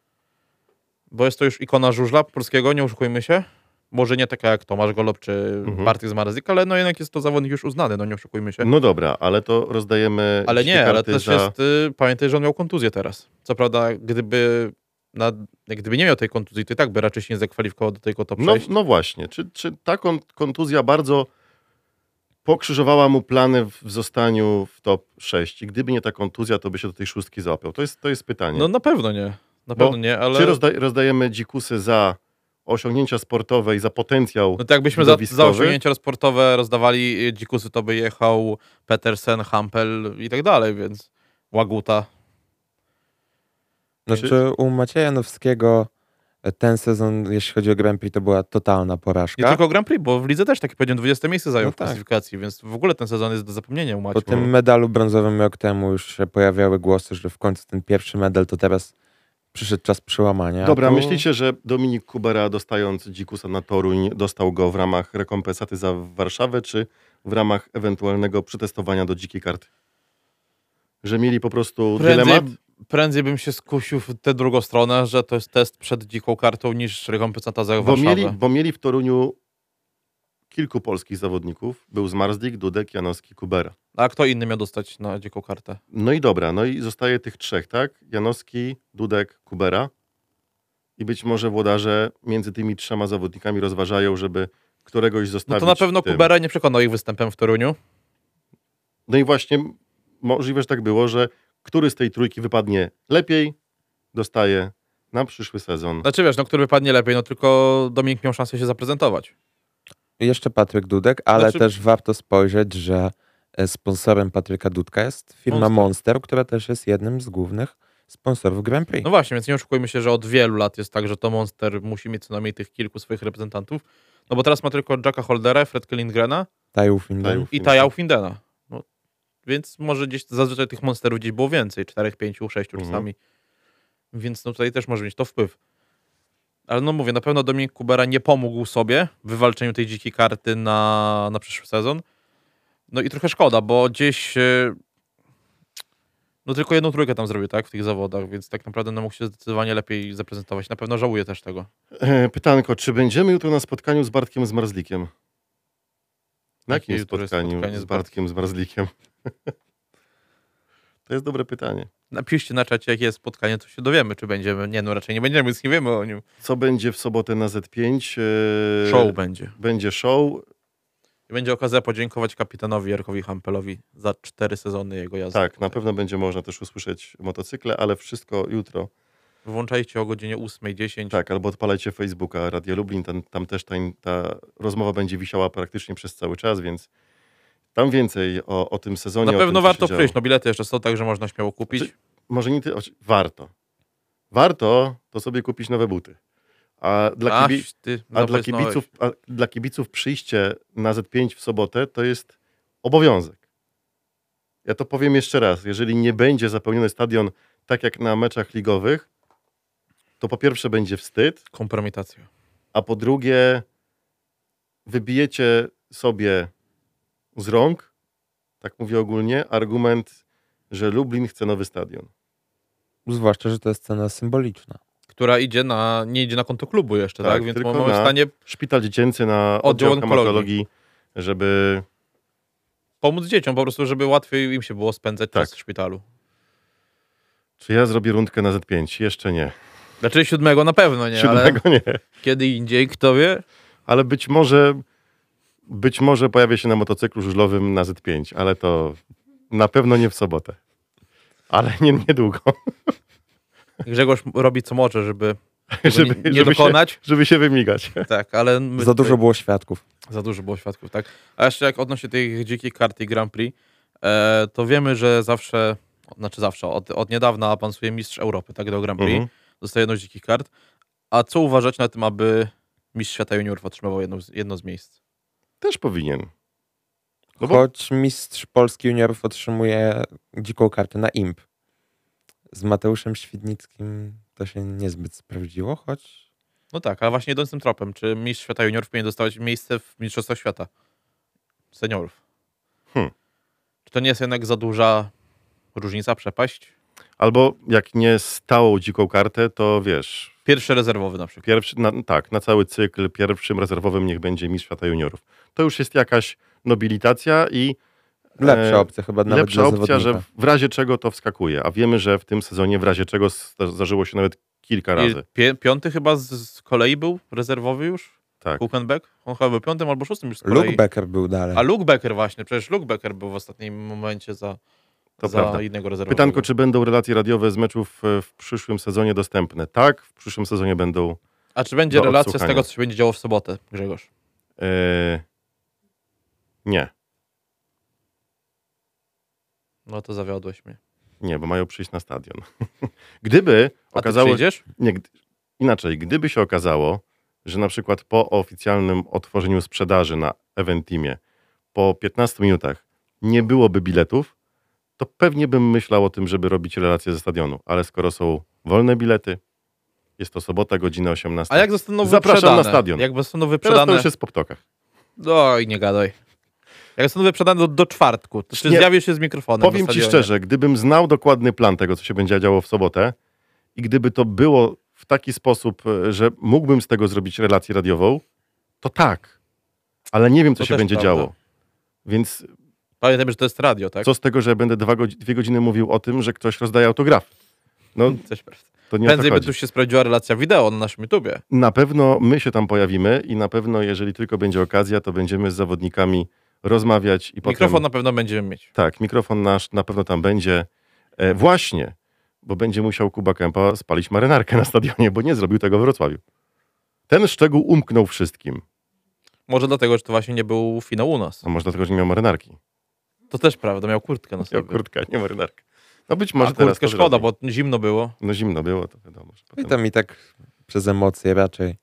Speaker 3: Bo jest to już ikona żużla polskiego, nie oszukujmy się. Może nie taka jak Tomasz Golob czy
Speaker 2: Mhm.
Speaker 3: Bartek Zmaryzyk, ale no jednak jest to zawodnik już uznany, no nie oszukujmy się.
Speaker 2: No dobra, ale to rozdajemy
Speaker 3: ale nie, ale też
Speaker 2: za...
Speaker 3: jest, y, pamiętaj, że on miał kontuzję teraz. Co prawda, gdyby, na, gdyby nie miał tej kontuzji, to i tak by raczej się nie zakwalifikował do tego top
Speaker 2: No,
Speaker 3: 6.
Speaker 2: no właśnie, czy, czy ta kon- kontuzja bardzo pokrzyżowała mu plany w zostaniu w top 6? I gdyby nie ta kontuzja, to by się do tej szóstki złapał. To jest, to jest pytanie.
Speaker 3: No na pewno nie. Na
Speaker 2: Bo
Speaker 3: pewno nie, ale...
Speaker 2: Czy rozda rozdajemy dzikusy za osiągnięcia sportowe i za potencjał?
Speaker 3: No to jakbyśmy za, za osiągnięcia sportowe rozdawali y, dzikusy, to by jechał Petersen, Hampel i tak dalej, więc Łaguta.
Speaker 4: Znaczy
Speaker 2: Czy-
Speaker 4: u Macieja Janowskiego e, ten sezon, jeśli chodzi o Grand Prix, to była totalna
Speaker 3: Nie
Speaker 4: porażka.
Speaker 3: tylko Grand Prix, bo w lidze też, tak jak powiedziałem, 20 miejsce zajął
Speaker 4: No
Speaker 3: w
Speaker 4: tak.
Speaker 3: klasyfikacji, więc w ogóle ten sezon jest do zapomnienia u
Speaker 4: Po
Speaker 3: Maćka.
Speaker 4: tym medalu brązowym rok temu już się pojawiały głosy, że w końcu ten pierwszy medal to teraz przyszedł czas przełamania.
Speaker 2: Dobra,
Speaker 4: tu-
Speaker 2: myślicie, że Dominik Kubera dostając dzikusa na Toruń dostał go w ramach rekompensaty za Warszawę, czy w ramach ewentualnego przetestowania do dzikiej karty? Że mieli po prostu
Speaker 3: Prędzej,
Speaker 2: dylemat?
Speaker 3: prędzej bym się skusił w tę drugą stronę, że to jest test przed dziką kartą niż rekompensata za
Speaker 2: Bo
Speaker 3: Warszawę.
Speaker 2: mieli, bo mieli w Toruniu kilku polskich zawodników. Był Zmarzlik, Dudek, Janowski, Kubera.
Speaker 3: A kto inny miał dostać na dziką kartę?
Speaker 2: No i dobra, no i zostaje tych trzech, tak? Janowski, Dudek, Kubera. I być może włodarze między tymi trzema zawodnikami rozważają, żeby któregoś
Speaker 3: No
Speaker 2: zostawić
Speaker 3: to na pewno
Speaker 2: tym.
Speaker 3: Kubera nie przekonał ich występem w Toruniu.
Speaker 2: No i właśnie możliwe, że tak było, że który z tej trójki wypadnie lepiej, dostaje na przyszły sezon.
Speaker 3: Znaczy wiesz, no który wypadnie lepiej, no tylko Dominik miał szansę się zaprezentować.
Speaker 4: Jeszcze Patryk Dudek, ale
Speaker 3: Znaczy-
Speaker 4: też warto spojrzeć, że e, sponsorem Patryka Dudka jest firma
Speaker 3: Monster.
Speaker 4: Monster, która też jest jednym z głównych sponsorów Grand Prix.
Speaker 3: No właśnie, więc nie oszukujmy się, że od wielu lat jest tak, że to Monster musi mieć co najmniej tych kilku swoich reprezentantów. No bo teraz ma tylko Jacka Holdera, Fredkę Lindgrena i Taja Findena. No, więc może gdzieś zazwyczaj tych Monsterów gdzieś było więcej, 4, 5, 6
Speaker 2: Mhm.
Speaker 3: czasami. Więc no tutaj też może mieć to wpływ. Ale no mówię, na pewno Dominik Kubera nie pomógł sobie w wywalczeniu tej dzikiej karty na, na przyszły sezon. No i trochę szkoda, bo gdzieś e, no tylko jedną trójkę tam zrobił, tak, w tych zawodach, więc tak naprawdę no mógł się zdecydowanie lepiej zaprezentować. Na pewno żałuję też tego.
Speaker 2: E, Pytanko, czy będziemy jutro na spotkaniu z Bartkiem Zmarzlikiem? Na jakim spotkaniu
Speaker 3: spotkanie
Speaker 2: z
Speaker 3: z
Speaker 2: Bartkiem Zmarzlikiem? to jest dobre pytanie.
Speaker 3: Napiszcie na czacie, jakie jest spotkanie, to się dowiemy, czy będziemy. Nie, no raczej nie będziemy, więc nie wiemy o nim.
Speaker 2: Co będzie w sobotę na Z5? E,
Speaker 3: Show będzie.
Speaker 2: Będzie show.
Speaker 3: I będzie okazja podziękować kapitanowi Jarkowi Hampelowi za cztery sezony jego jazdy.
Speaker 2: Tak, na pewno będzie można też usłyszeć motocykle, ale wszystko jutro.
Speaker 3: Włączajcie o godzinie 8.10.
Speaker 2: Tak, albo odpalajcie Facebooka Radio Lublin, tam, tam też ta, ta rozmowa będzie wisiała praktycznie przez cały czas, więc tam więcej o, o tym sezonie.
Speaker 3: Na pewno
Speaker 2: tym,
Speaker 3: warto przyjść. No bilety jeszcze są, także można śmiało kupić.
Speaker 2: Czy- Może nie ty, warto. Warto to sobie kupić nowe buty. A dla,
Speaker 3: Aś,
Speaker 2: kibi,
Speaker 3: ty
Speaker 2: a dla, kibiców, a dla kibiców przyjście na Z5 w sobotę to jest obowiązek. Ja to powiem jeszcze raz. Jeżeli nie będzie zapełniony stadion tak jak na meczach ligowych, to po pierwsze będzie wstyd,
Speaker 3: Kompromitacja.
Speaker 2: a po drugie wybijecie sobie z rąk, tak mówię ogólnie, argument, że Lublin chce nowy stadion.
Speaker 4: Zwłaszcza, że to jest cena symboliczna.
Speaker 3: Która idzie na, nie idzie na konto klubu jeszcze, tak?
Speaker 2: Tak,
Speaker 3: Więc
Speaker 2: tylko
Speaker 3: mamy w stanie
Speaker 2: Szpital dziecięcy na
Speaker 3: Oddział
Speaker 2: hematologii, żeby
Speaker 3: pomóc dzieciom po prostu, żeby łatwiej im się było spędzać
Speaker 2: Tak.
Speaker 3: czas w szpitalu.
Speaker 2: Czy ja zrobię rundkę na Z5? Jeszcze nie.
Speaker 3: Znaczy siódmego na pewno nie, ale
Speaker 2: Siódmego nie.
Speaker 3: kiedy indziej, kto wie?
Speaker 2: Ale być może, być może pojawię się na motocyklu żużlowym na Z5, ale to na pewno nie w sobotę. Ale nie, niedługo.
Speaker 3: Grzegorz robi co może, żeby,
Speaker 2: Żeby,
Speaker 3: żeby nie, nie
Speaker 2: żeby, się,
Speaker 3: dokonać.
Speaker 2: żeby się wymigać.
Speaker 3: Tak, ale my
Speaker 4: Za
Speaker 3: tutaj-
Speaker 4: dużo było świadków.
Speaker 3: Za dużo było świadków, tak. A jeszcze jak odnośnie tych dzikich kart i Grand Prix, e, to wiemy, że zawsze, znaczy zawsze, od, od niedawna awansuje mistrz Europy, tak, do Grand Prix.
Speaker 2: Mhm.
Speaker 3: Dostaje jedną z dzikich kart. A co uważać na tym, aby mistrz świata juniorów otrzymywał jedno, jedno z miejsc?
Speaker 2: Też powinien. No bo
Speaker 4: Choć mistrz Polski juniorów otrzymuje dziką kartę na imp. Z Mateuszem Świdnickim to się niezbyt sprawdziło, choć
Speaker 3: No tak, ale właśnie idąc tym tropem, czy mistrz świata juniorów powinien dostawać miejsce w Mistrzostwach Świata seniorów?
Speaker 2: Hmm.
Speaker 3: Czy to nie jest jednak za duża różnica, przepaść?
Speaker 2: Albo jak nie stałą dziką kartę, to wiesz,
Speaker 3: Pierwszy rezerwowy na przykład.
Speaker 2: pierwszy, na, tak, na cały cykl pierwszym rezerwowym niech będzie mistrz świata juniorów. To już jest jakaś nobilitacja i
Speaker 4: lepsza
Speaker 2: E,
Speaker 4: opcja chyba nawet
Speaker 2: lepsza
Speaker 4: dla
Speaker 2: opcja,
Speaker 4: zawodnika.
Speaker 2: że w razie czego to wskakuje. A wiemy, że w tym sezonie w razie czego zda- zdarzyło się nawet kilka razy.
Speaker 3: Piąty chyba z, z kolei był rezerwowy już?
Speaker 2: Tak.
Speaker 3: Kuchenbeck? On chyba był piątym albo szóstym już z kolei.
Speaker 4: Luke Becker był dalej.
Speaker 3: A Luke Becker właśnie, przecież Luke Becker był w ostatnim momencie za,
Speaker 2: To
Speaker 3: za
Speaker 2: prawda.
Speaker 3: innego rezerwowego.
Speaker 2: Pytanko, czy będą relacje radiowe z meczów e, w przyszłym sezonie dostępne? Tak, w przyszłym sezonie będą.
Speaker 3: A czy będzie relacja z tego, co się będzie działo w sobotę, Grzegorz?
Speaker 2: E, nie,
Speaker 3: No to zawiodłeś mnie.
Speaker 2: nie, bo mają przyjść na stadion. Gdyby
Speaker 3: A
Speaker 2: okazało
Speaker 3: przyjdziesz?
Speaker 2: Nie, inaczej, gdyby się okazało, że na przykład po oficjalnym otworzeniu sprzedaży na Eventimie po 15 minutach nie byłoby biletów, to pewnie bym myślał o tym, żeby robić relacje ze stadionu. Ale skoro są wolne bilety, jest to sobota, godzina 18.
Speaker 3: A jak zostaną
Speaker 2: Zapraszam
Speaker 3: wyprzedane?
Speaker 2: na stadion.
Speaker 3: Jak zostaną
Speaker 2: Teraz to
Speaker 3: wyprzedane...
Speaker 2: już jest po ptokach.
Speaker 3: I nie gadaj. Jak zostaną wyprzedane do, do czwartku, to czy
Speaker 2: Nie.
Speaker 3: zjawisz się z mikrofonem
Speaker 2: Powiem ci szczerze, gdybym znał dokładny plan tego, co się będzie działo w sobotę i gdyby to było w taki sposób, e, że mógłbym z tego zrobić relację radiową, to tak. Ale nie wiem, co
Speaker 3: To
Speaker 2: się będzie
Speaker 3: prawda.
Speaker 2: działo. Więc
Speaker 3: Pamiętajmy, że to jest radio, tak?
Speaker 2: co z tego, że będę dwa godzi- dwie godziny mówił o tym, że ktoś rozdaje autograf? No,
Speaker 3: Coś prawda.
Speaker 2: to nie
Speaker 3: Prędzej by tu się sprawdziła relacja wideo na naszym YouTubie.
Speaker 2: Na pewno my się tam pojawimy i na pewno, jeżeli tylko będzie okazja, to będziemy z zawodnikami rozmawiać i potem...
Speaker 3: Mikrofon na pewno będziemy mieć.
Speaker 2: Tak, mikrofon nasz na pewno tam będzie. E, właśnie, bo będzie musiał Kuba Kępa spalić marynarkę na stadionie, bo nie zrobił tego w Wrocławiu. Ten szczegół umknął wszystkim.
Speaker 3: Może dlatego, że to właśnie nie był finał u nas.
Speaker 2: A może dlatego, że nie miał marynarki.
Speaker 3: To też prawda, miał kurtkę na
Speaker 2: Miał
Speaker 3: sobie.
Speaker 2: kurtkę, nie marynarkę. No być
Speaker 3: A
Speaker 2: może teraz
Speaker 3: kurtkę
Speaker 2: to
Speaker 3: szkoda, bo zimno było.
Speaker 2: No zimno było, to wiadomo. Że
Speaker 4: I
Speaker 2: potem...
Speaker 4: tam i tak przez emocje raczej.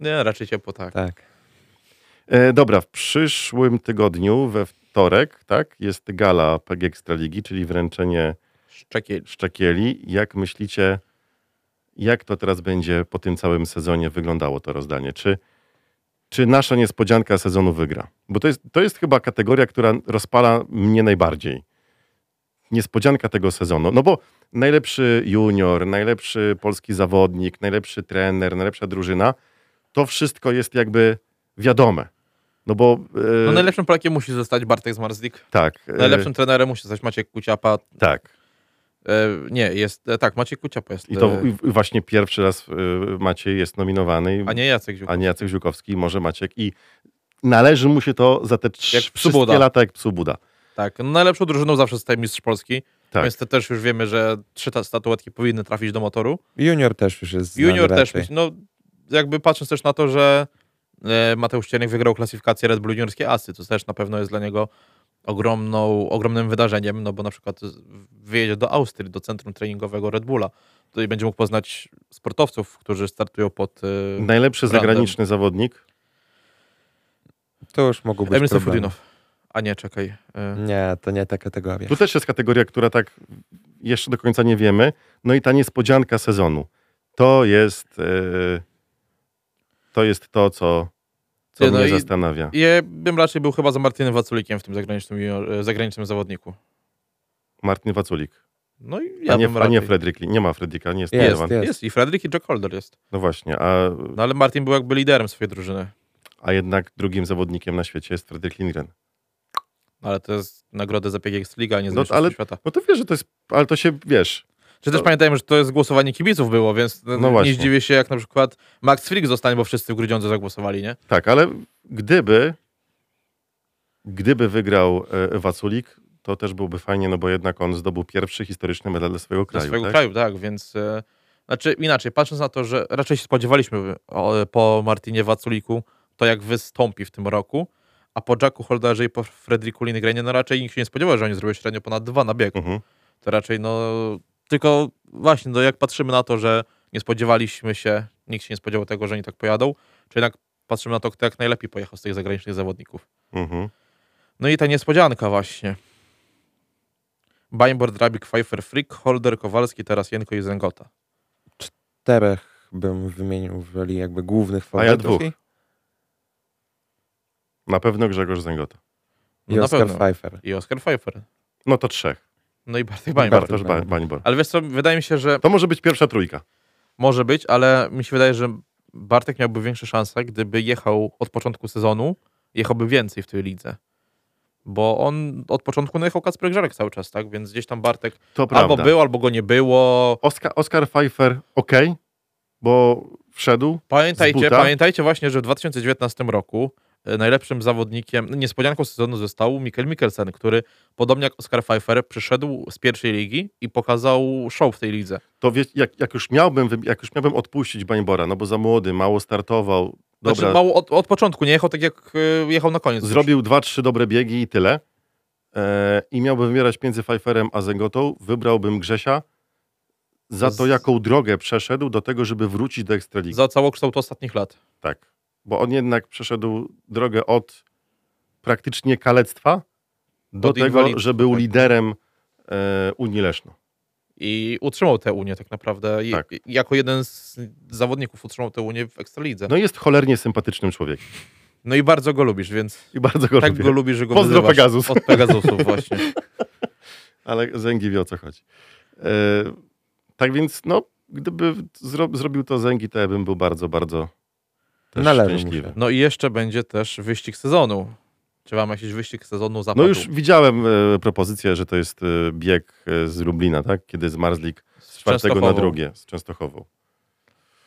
Speaker 3: Nie, raczej ciepło tak.
Speaker 4: Tak.
Speaker 2: E, dobra, w przyszłym tygodniu, we wtorek, tak, jest gala PG Ekstraligi, czyli wręczenie
Speaker 3: Szczekiel.
Speaker 2: szczekieli. Jak myślicie, jak to teraz będzie po tym całym sezonie wyglądało to rozdanie? Czy, czy nasza niespodzianka sezonu wygra? Bo to jest, to jest chyba kategoria, która rozpala mnie najbardziej. Niespodzianka tego sezonu. No bo najlepszy junior, najlepszy polski zawodnik, najlepszy trener, najlepsza drużyna, to wszystko jest jakby wiadome. No bo... e,
Speaker 3: No najlepszym Polakiem musi zostać Bartek Zmarzlik.
Speaker 2: Tak. e,
Speaker 3: Najlepszym trenerem musi zostać Maciek Kuciapa.
Speaker 2: Tak.
Speaker 3: E, nie, jest, e, tak, Maciek Kuciapa jest.
Speaker 2: I to
Speaker 3: e,
Speaker 2: właśnie pierwszy raz Maciej jest nominowany,
Speaker 3: a nie Jacek Ziół.
Speaker 2: a nie Jacek Ziółkowski, może Maciek. I należy mu się to za te
Speaker 3: Jak
Speaker 2: wszystkie
Speaker 3: Psu-Buda.
Speaker 2: lata jak psu Buda.
Speaker 3: Tak, no najlepszą drużyną zawsze zostaje mistrz Polski.
Speaker 2: Tak.
Speaker 3: Więc to też już wiemy, że trzy ta statuetki powinny trafić do motoru.
Speaker 4: Junior też już jest
Speaker 3: Junior też,
Speaker 4: raczej.
Speaker 3: no jakby patrząc też na to, że Mateusz Cieniek wygrał klasyfikację Red Bull Juniorskie Asy, to też na pewno jest dla niego ogromną, ogromnym wydarzeniem, no bo na przykład wyjedzie do Austrii, do centrum treningowego Red Bulla. Tutaj będzie mógł poznać sportowców, którzy startują pod e,
Speaker 2: Najlepszy
Speaker 3: Brandem.
Speaker 2: zagraniczny zawodnik.
Speaker 4: To już mogą być
Speaker 3: Emil. Sefudinow. A nie, czekaj. e,
Speaker 4: Nie, to nie ta kategoria.
Speaker 2: Tu też jest kategoria, która tak jeszcze do końca nie wiemy. No i ta niespodzianka sezonu. To jest y, to, jest to co, co
Speaker 3: no
Speaker 2: mnie
Speaker 3: i-
Speaker 2: zastanawia.
Speaker 3: Ja bym raczej był chyba za Martinem Waculikiem w tym zagranicznym, e, zagranicznym zawodniku.
Speaker 2: Martin Waculik.
Speaker 3: No i ja
Speaker 2: a, nie,
Speaker 3: bym
Speaker 2: a nie
Speaker 3: raczej-
Speaker 2: Fredrik. Nie ma Fredrika, nie jest,
Speaker 4: Jest, jest.
Speaker 3: Jest i Fredrik i Jack Holder jest.
Speaker 2: No właśnie, a,
Speaker 3: No ale Martin był jakby liderem swojej drużyny.
Speaker 2: a jednak drugim zawodnikiem na świecie jest Fredrik Lindgren.
Speaker 3: Ale to jest nagroda za PGX Liga, a nie za
Speaker 2: no, ale-
Speaker 3: świata.
Speaker 2: No to wiesz, że to jest, ale to się, wiesz,
Speaker 3: Czy też pamiętajmy, że to jest głosowanie kibiców było, więc no
Speaker 2: właśnie.
Speaker 3: nie zdziwię się, jak na przykład Max Frick zostanie, bo wszyscy w Grudziądzu zagłosowali, nie?
Speaker 2: Tak, ale gdyby gdyby wygrał e, Waculik, to też byłby fajnie, no bo jednak on zdobył pierwszy historyczny medal dla swojego
Speaker 3: Dla
Speaker 2: kraju.
Speaker 3: swojego
Speaker 2: tak?
Speaker 3: kraju, tak, więc... E, znaczy inaczej, patrząc na to, że raczej się spodziewaliśmy po Martinie Waculiku, to jak wystąpi w tym roku, a po Jacku Holderze i po Fredriku Lindgrenie, no raczej nikt się nie spodziewał, że oni zrobią średnio ponad dwa na bieg.
Speaker 2: Mhm.
Speaker 3: To raczej, no... Tylko właśnie, no jak patrzymy na to, że nie spodziewaliśmy się, nikt się nie spodziewał tego, że oni tak pojadą, czy jednak patrzymy na to, kto jak najlepiej pojechał z tych zagranicznych zawodników.
Speaker 2: Mhm.
Speaker 3: No i ta niespodzianka właśnie. Bainbord, Drabik, Pfeiffer, Frick, Holder, Kowalski, teraz Jenko i Zengota.
Speaker 4: Czterech bym wymienił roli jakby głównych
Speaker 2: A ja
Speaker 4: faworytów.
Speaker 2: dwóch. Na pewno Grzegorz Zęgota.
Speaker 4: I,
Speaker 3: No
Speaker 4: i Oscar. Pfeiffer.
Speaker 3: I Oscar Pfeiffer.
Speaker 2: No to trzech.
Speaker 3: No i Bartek Bainbord.
Speaker 2: Bartosz Ba-.
Speaker 3: Ale wiesz co, wydaje mi się, że
Speaker 2: To może być pierwsza trójka.
Speaker 3: może być, ale mi się wydaje, że Bartek miałby większe szanse, gdyby jechał od początku sezonu, jechałby więcej w tej lidze. Bo on od początku no, jechał Kacper Grzarek cały czas, tak? Więc gdzieś tam Bartek
Speaker 2: To prawda.
Speaker 3: albo był, albo go nie było.
Speaker 2: Oscar, Oscar Pfeiffer ok, bo wszedł.
Speaker 3: Pamiętajcie, pamiętajcie właśnie, że w 2019 roku najlepszym zawodnikiem, niespodzianką sezonu został Mikkel Mikkelsen, który podobnie jak Oscar Pfeiffer przyszedł z pierwszej ligi i pokazał show w tej lidze.
Speaker 2: To wie, jak, jak, już miałbym, jak już miałbym odpuścić Bańbora, no bo za młody, mało startował. Dobra,
Speaker 3: Znaczy mało od, od początku, nie jechał tak jak e, jechał na koniec.
Speaker 2: zrobił dwa, trzy dobre biegi i tyle. E, I miałbym wybierać między Pfeifferem a Zengotą, wybrałbym Grzesia za to, jaką drogę przeszedł do tego, żeby wrócić do Ekstraligi.
Speaker 3: Za całokształt ostatnich lat.
Speaker 2: Tak. Bo on jednak przeszedł drogę od praktycznie kalectwa do
Speaker 3: Od
Speaker 2: tego, że był
Speaker 3: tak.
Speaker 2: liderem e, Unii Leszno.
Speaker 3: I utrzymał tę Unię tak naprawdę. I,
Speaker 2: Tak.
Speaker 3: Jako jeden z zawodników utrzymał tę Unię w Ekstralidze. No,
Speaker 2: No jest cholernie sympatycznym człowiekiem.
Speaker 3: i bardzo go lubisz, więc
Speaker 2: I bardzo go
Speaker 3: tak
Speaker 2: lubię.
Speaker 3: go lubisz, że go
Speaker 2: Pozdro Pegasus.
Speaker 3: Od Pegasusów właśnie.
Speaker 2: Ale Zęgi wie o co chodzi. E, tak więc, no, gdyby zro, zrobił to Zęgi, to ja bym był bardzo, bardzo
Speaker 4: się.
Speaker 3: No i jeszcze będzie też wyścig sezonu. Czy mam jakiś wyścig sezonu
Speaker 2: No
Speaker 3: zapadł?
Speaker 2: już widziałem e, propozycję, że to jest e, bieg e, z Lublina, tak? Kiedy zmarzlik z czwartego na drugie, z Częstochową.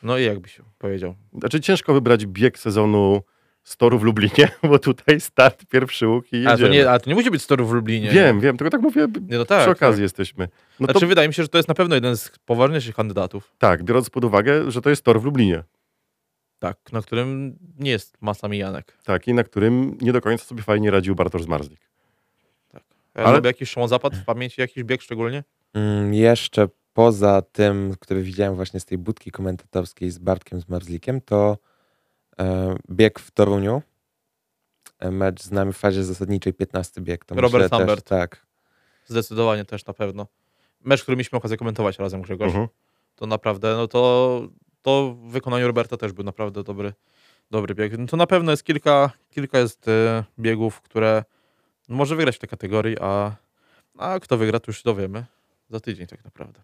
Speaker 3: No i jakby się powiedział.
Speaker 2: Znaczy ciężko wybrać bieg sezonu z toru w Lublinie, bo tutaj start pierwszy łuk i
Speaker 3: A to, nie, a to nie musi być z torów w Lublinie.
Speaker 2: Wiem, wiem, tylko tak mówię,
Speaker 3: Nie, no tak,
Speaker 2: przy okazji
Speaker 3: tak.
Speaker 2: jesteśmy. No
Speaker 3: Znaczy,
Speaker 2: to
Speaker 3: wydaje mi się, że to jest na pewno jeden z poważniejszych kandydatów.
Speaker 2: tak, biorąc pod uwagę, że to jest tor w Lublinie.
Speaker 3: Tak, na którym nie jest masa mijanek.
Speaker 2: Tak, i na którym nie do końca sobie fajnie radził Bartosz Zmarzlik.
Speaker 3: Ja
Speaker 2: Ale-
Speaker 3: Ale... jakiś Szymon Zapad w pamięci, jakiś bieg szczególnie?
Speaker 4: Mm, jeszcze poza tym, który widziałem właśnie z tej budki komentatorskiej z Bartkiem Zmarzlikiem, to e, bieg w Toruniu. E, mecz z nami w fazie zasadniczej, 15 bieg. To
Speaker 3: Robert
Speaker 4: myślę też,
Speaker 3: Lambert.
Speaker 4: tak.
Speaker 3: Zdecydowanie też na pewno. Mecz, który mieliśmy okazję komentować razem, Grzegorz.
Speaker 2: Mhm.
Speaker 3: To naprawdę, no to, to w wykonaniu Roberta też był naprawdę dobry, dobry bieg. No to na pewno jest kilka, kilka jest e, biegów, które może wygrać w tej kategorii, a, a kto wygra, to już się dowiemy za tydzień tak naprawdę.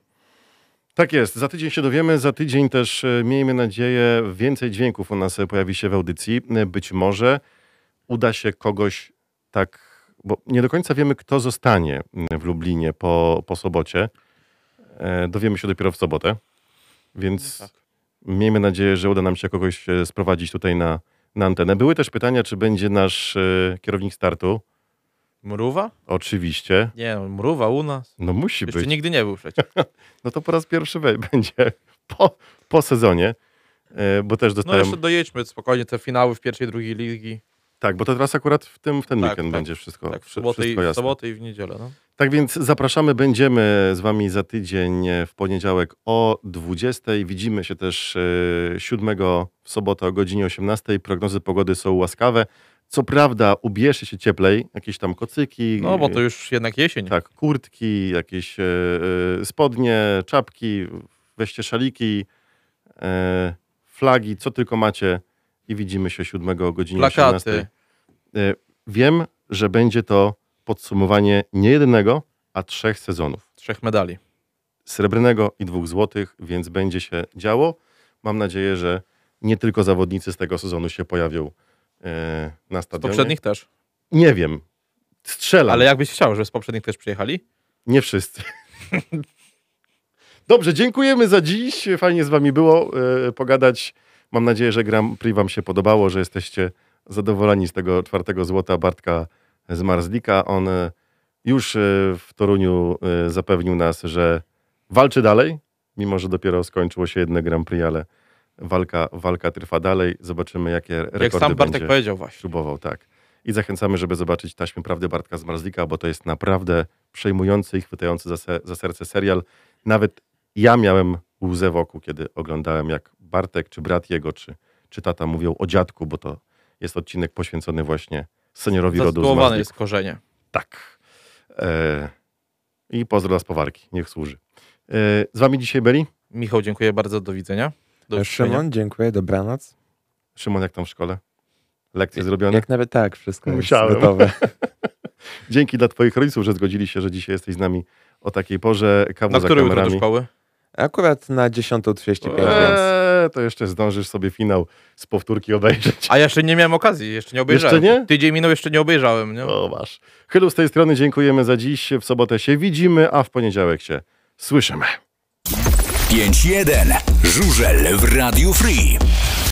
Speaker 2: Tak jest, za tydzień się dowiemy, za tydzień też e, miejmy nadzieję więcej dźwięków u nas e, pojawi się w audycji. Być może uda się kogoś tak, bo nie do końca wiemy kto zostanie w Lublinie po, po sobocie. Dowiemy się dopiero w sobotę, więc
Speaker 3: Tak.
Speaker 2: Miejmy nadzieję, że uda nam się kogoś e, sprowadzić tutaj na, na antenę. Były też pytania, czy będzie nasz e, kierownik startu.
Speaker 3: Mruwa?
Speaker 2: Oczywiście.
Speaker 3: Nie, no, Mruwa u nas.
Speaker 2: No musi
Speaker 3: Jeszcze
Speaker 2: być.
Speaker 3: nigdy nie był przecież.
Speaker 2: No to po raz pierwszy będzie po, po sezonie, e, bo też
Speaker 3: No
Speaker 2: dostałem...
Speaker 3: jeszcze dojedźmy spokojnie te finały w pierwszej, drugiej ligi.
Speaker 2: Tak, bo to teraz akurat w, tym, w ten
Speaker 3: Tak,
Speaker 2: weekend
Speaker 3: tak.
Speaker 2: będzie wszystko,
Speaker 3: Tak, w
Speaker 2: wszy-
Speaker 3: sobotę, i,
Speaker 2: wszystko
Speaker 3: w
Speaker 2: jasne.
Speaker 3: sobotę i w niedzielę. No.
Speaker 2: Tak więc zapraszamy, będziemy z wami za tydzień e, w poniedziałek o 20. Widzimy się też e, 7 w sobotę o godzinie 18. Prognozy pogody są łaskawe. Co prawda ubierzcie się cieplej, jakieś tam kocyki,
Speaker 3: no bo to już jednak jesień.
Speaker 2: tak, kurtki, jakieś e, e, spodnie, czapki, weźcie szaliki, e, flagi, co tylko macie i widzimy się 7 o godzinie 18.
Speaker 3: Plakaty.
Speaker 2: E, Wiem, że będzie to podsumowanie nie jednego, a trzech sezonów.
Speaker 3: Trzech medali.
Speaker 2: Srebrnego i dwóch złotych, więc będzie się działo. Mam nadzieję, że nie tylko zawodnicy z tego sezonu się pojawią e, na
Speaker 3: Z
Speaker 2: stadionie.
Speaker 3: poprzednich też.
Speaker 2: Nie wiem. Strzelam.
Speaker 3: Ale jakbyś chciał, żeby z poprzednich też przyjechali?
Speaker 2: Nie wszyscy. Dobrze, dziękujemy za dziś. Fajnie z wami było e, pogadać. Mam nadzieję, że Grand Prix wam się podobało, że jesteście zadowoleni z tego czwartego złota Bartka z Marzlika. On e, już e, w Toruniu e, zapewnił nas, że walczy dalej, mimo że dopiero skończyło się jedno Grand Prix, ale walka, walka trwa dalej. Zobaczymy, jakie rekordy
Speaker 3: Jak sam Bartek
Speaker 2: będzie
Speaker 3: powiedział właśnie.
Speaker 2: próbował, tak. I zachęcamy, żeby zobaczyć taśmy prawdy Bartka z Marzlika, bo to jest naprawdę przejmujący i chwytający za, se, za serce serial. Nawet ja miałem łzę wokół, kiedy oglądałem, jak Bartek, czy brat jego, czy, czy tata mówią o dziadku, bo to jest odcinek poświęcony właśnie seniorowi rodu z Marzlik.
Speaker 3: jest korzenie.
Speaker 2: Tak. E, I pozdro dla spowarki. Niech służy. E, z wami dzisiaj byli?
Speaker 3: Michał, dziękuję bardzo. Do widzenia. Do usłyszenia.
Speaker 4: Szymon, dziękuję, dobranoc.
Speaker 2: Szymon, jak tam w szkole? Lekcje zrobione?
Speaker 4: Jak nawet tak, wszystko
Speaker 2: Musiałem.
Speaker 4: jest gotowe.
Speaker 2: Dzięki dla twoich rodziców, że zgodzili się, że dzisiaj jesteś z nami o takiej porze. Kawu
Speaker 3: Na
Speaker 2: za
Speaker 3: który jutro do
Speaker 2: kamerami.
Speaker 3: szkoły?
Speaker 4: Akurat na 10.35, więc
Speaker 2: Eee, to jeszcze zdążysz sobie finał z powtórki obejrzeć.
Speaker 3: A jeszcze nie miałem okazji, jeszcze nie obejrzałem.
Speaker 2: Jeszcze nie?
Speaker 3: Tydzień minął, jeszcze nie obejrzałem. Nie?
Speaker 2: O, masz. Chylu z tej strony dziękujemy za dziś. W sobotę się widzimy, a w poniedziałek się słyszymy.
Speaker 1: 5-1. Żużel w Radio Free.